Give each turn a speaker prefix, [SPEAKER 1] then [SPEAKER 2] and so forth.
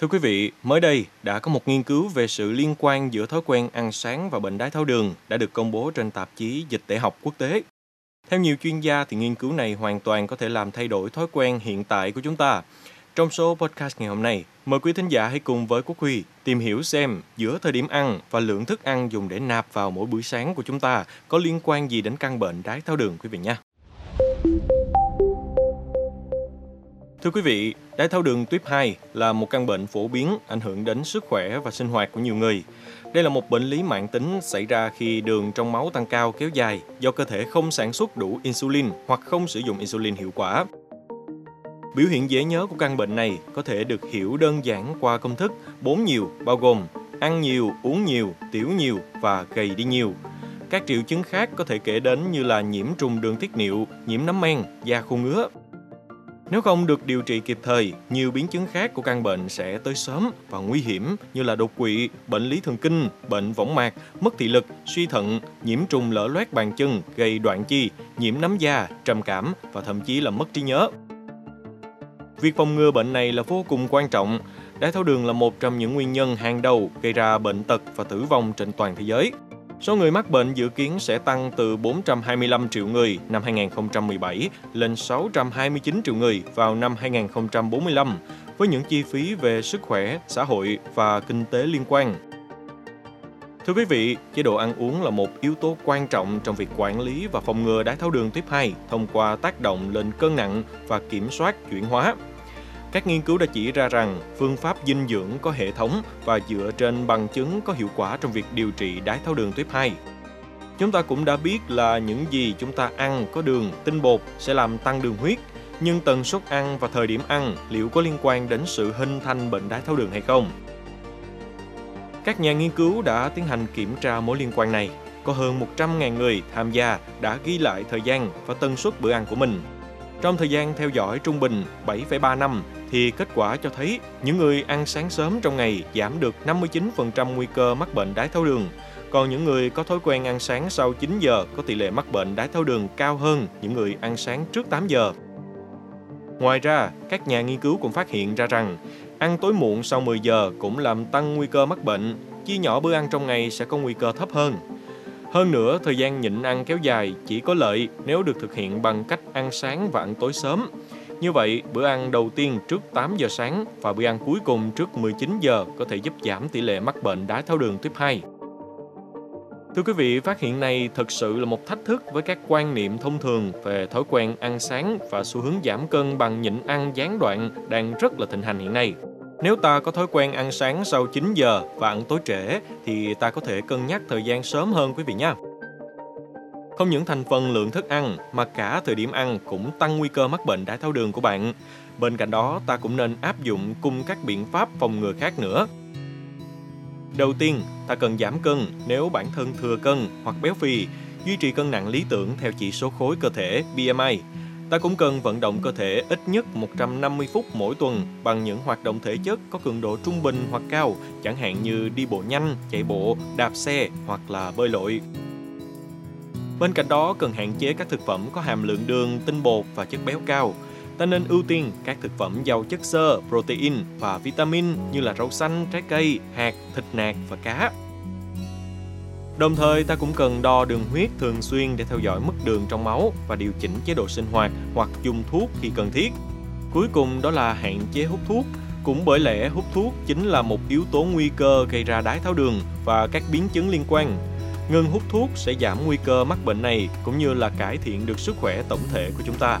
[SPEAKER 1] Thưa quý vị, mới đây đã có một nghiên cứu về sự liên quan giữa thói quen ăn sáng và bệnh đái tháo đường đã được công bố trên tạp chí Dịch tễ học quốc tế. Theo nhiều chuyên gia thì nghiên cứu này hoàn toàn có thể làm thay đổi thói quen hiện tại của chúng ta. Trong số podcast ngày hôm nay, mời quý thính giả hãy cùng với Quốc Huy tìm hiểu xem giữa thời điểm ăn và lượng thức ăn dùng để nạp vào mỗi buổi sáng của chúng ta có liên quan gì đến căn bệnh đái tháo đường quý vị nhé. Thưa quý vị, đái tháo đường tuyếp 2 là một căn bệnh phổ biến ảnh hưởng đến sức khỏe và sinh hoạt của nhiều người. Đây là một bệnh lý mạng tính xảy ra khi đường trong máu tăng cao kéo dài do cơ thể không sản xuất đủ insulin hoặc không sử dụng insulin hiệu quả. Biểu hiện dễ nhớ của căn bệnh này có thể được hiểu đơn giản qua công thức 4 nhiều bao gồm ăn nhiều, uống nhiều, tiểu nhiều và gầy đi nhiều. Các triệu chứng khác có thể kể đến như là nhiễm trùng đường tiết niệu, nhiễm nấm men, da khô ngứa, nếu không được điều trị kịp thời, nhiều biến chứng khác của căn bệnh sẽ tới sớm và nguy hiểm như là đột quỵ, bệnh lý thần kinh, bệnh võng mạc, mất thị lực, suy thận, nhiễm trùng lở loét bàn chân, gây đoạn chi, nhiễm nấm da, trầm cảm và thậm chí là mất trí nhớ. Việc phòng ngừa bệnh này là vô cùng quan trọng. Đái tháo đường là một trong những nguyên nhân hàng đầu gây ra bệnh tật và tử vong trên toàn thế giới. Số người mắc bệnh dự kiến sẽ tăng từ 425 triệu người năm 2017 lên 629 triệu người vào năm 2045, với những chi phí về sức khỏe, xã hội và kinh tế liên quan. Thưa quý vị, chế độ ăn uống là một yếu tố quan trọng trong việc quản lý và phòng ngừa đái tháo đường tuyếp 2 thông qua tác động lên cân nặng và kiểm soát chuyển hóa. Các nghiên cứu đã chỉ ra rằng phương pháp dinh dưỡng có hệ thống và dựa trên bằng chứng có hiệu quả trong việc điều trị đái tháo đường tuyếp 2. Chúng ta cũng đã biết là những gì chúng ta ăn có đường, tinh bột sẽ làm tăng đường huyết, nhưng tần suất ăn và thời điểm ăn liệu có liên quan đến sự hình thành bệnh đái tháo đường hay không? Các nhà nghiên cứu đã tiến hành kiểm tra mối liên quan này. Có hơn 100.000 người tham gia đã ghi lại thời gian và tần suất bữa ăn của mình. Trong thời gian theo dõi trung bình 7,3 năm thì kết quả cho thấy những người ăn sáng sớm trong ngày giảm được 59% nguy cơ mắc bệnh đái tháo đường. Còn những người có thói quen ăn sáng sau 9 giờ có tỷ lệ mắc bệnh đái tháo đường cao hơn những người ăn sáng trước 8 giờ. Ngoài ra, các nhà nghiên cứu cũng phát hiện ra rằng ăn tối muộn sau 10 giờ cũng làm tăng nguy cơ mắc bệnh, chia nhỏ bữa ăn trong ngày sẽ có nguy cơ thấp hơn. Hơn nữa, thời gian nhịn ăn kéo dài chỉ có lợi nếu được thực hiện bằng cách ăn sáng và ăn tối sớm. Như vậy, bữa ăn đầu tiên trước 8 giờ sáng và bữa ăn cuối cùng trước 19 giờ có thể giúp giảm tỷ lệ mắc bệnh đái tháo đường tuyếp 2. Thưa quý vị, phát hiện này thực sự là một thách thức với các quan niệm thông thường về thói quen ăn sáng và xu hướng giảm cân bằng nhịn ăn gián đoạn đang rất là thịnh hành hiện nay. Nếu ta có thói quen ăn sáng sau 9 giờ và ăn tối trễ thì ta có thể cân nhắc thời gian sớm hơn quý vị nhé. Không những thành phần lượng thức ăn mà cả thời điểm ăn cũng tăng nguy cơ mắc bệnh đái tháo đường của bạn. Bên cạnh đó, ta cũng nên áp dụng cùng các biện pháp phòng ngừa khác nữa. Đầu tiên, ta cần giảm cân nếu bản thân thừa cân hoặc béo phì, duy trì cân nặng lý tưởng theo chỉ số khối cơ thể BMI. Ta cũng cần vận động cơ thể ít nhất 150 phút mỗi tuần bằng những hoạt động thể chất có cường độ trung bình hoặc cao, chẳng hạn như đi bộ nhanh, chạy bộ, đạp xe hoặc là bơi lội. Bên cạnh đó, cần hạn chế các thực phẩm có hàm lượng đường, tinh bột và chất béo cao. Ta nên ưu tiên các thực phẩm giàu chất xơ, protein và vitamin như là rau xanh, trái cây, hạt, thịt nạc và cá. Đồng thời, ta cũng cần đo đường huyết thường xuyên để theo dõi mức đường trong máu và điều chỉnh chế độ sinh hoạt hoặc dùng thuốc khi cần thiết. Cuối cùng, đó là hạn chế hút thuốc. Cũng bởi lẽ, hút thuốc chính là một yếu tố nguy cơ gây ra đái tháo đường và các biến chứng liên quan. Ngừng hút thuốc sẽ giảm nguy cơ mắc bệnh này cũng như là cải thiện được sức khỏe tổng thể của chúng ta.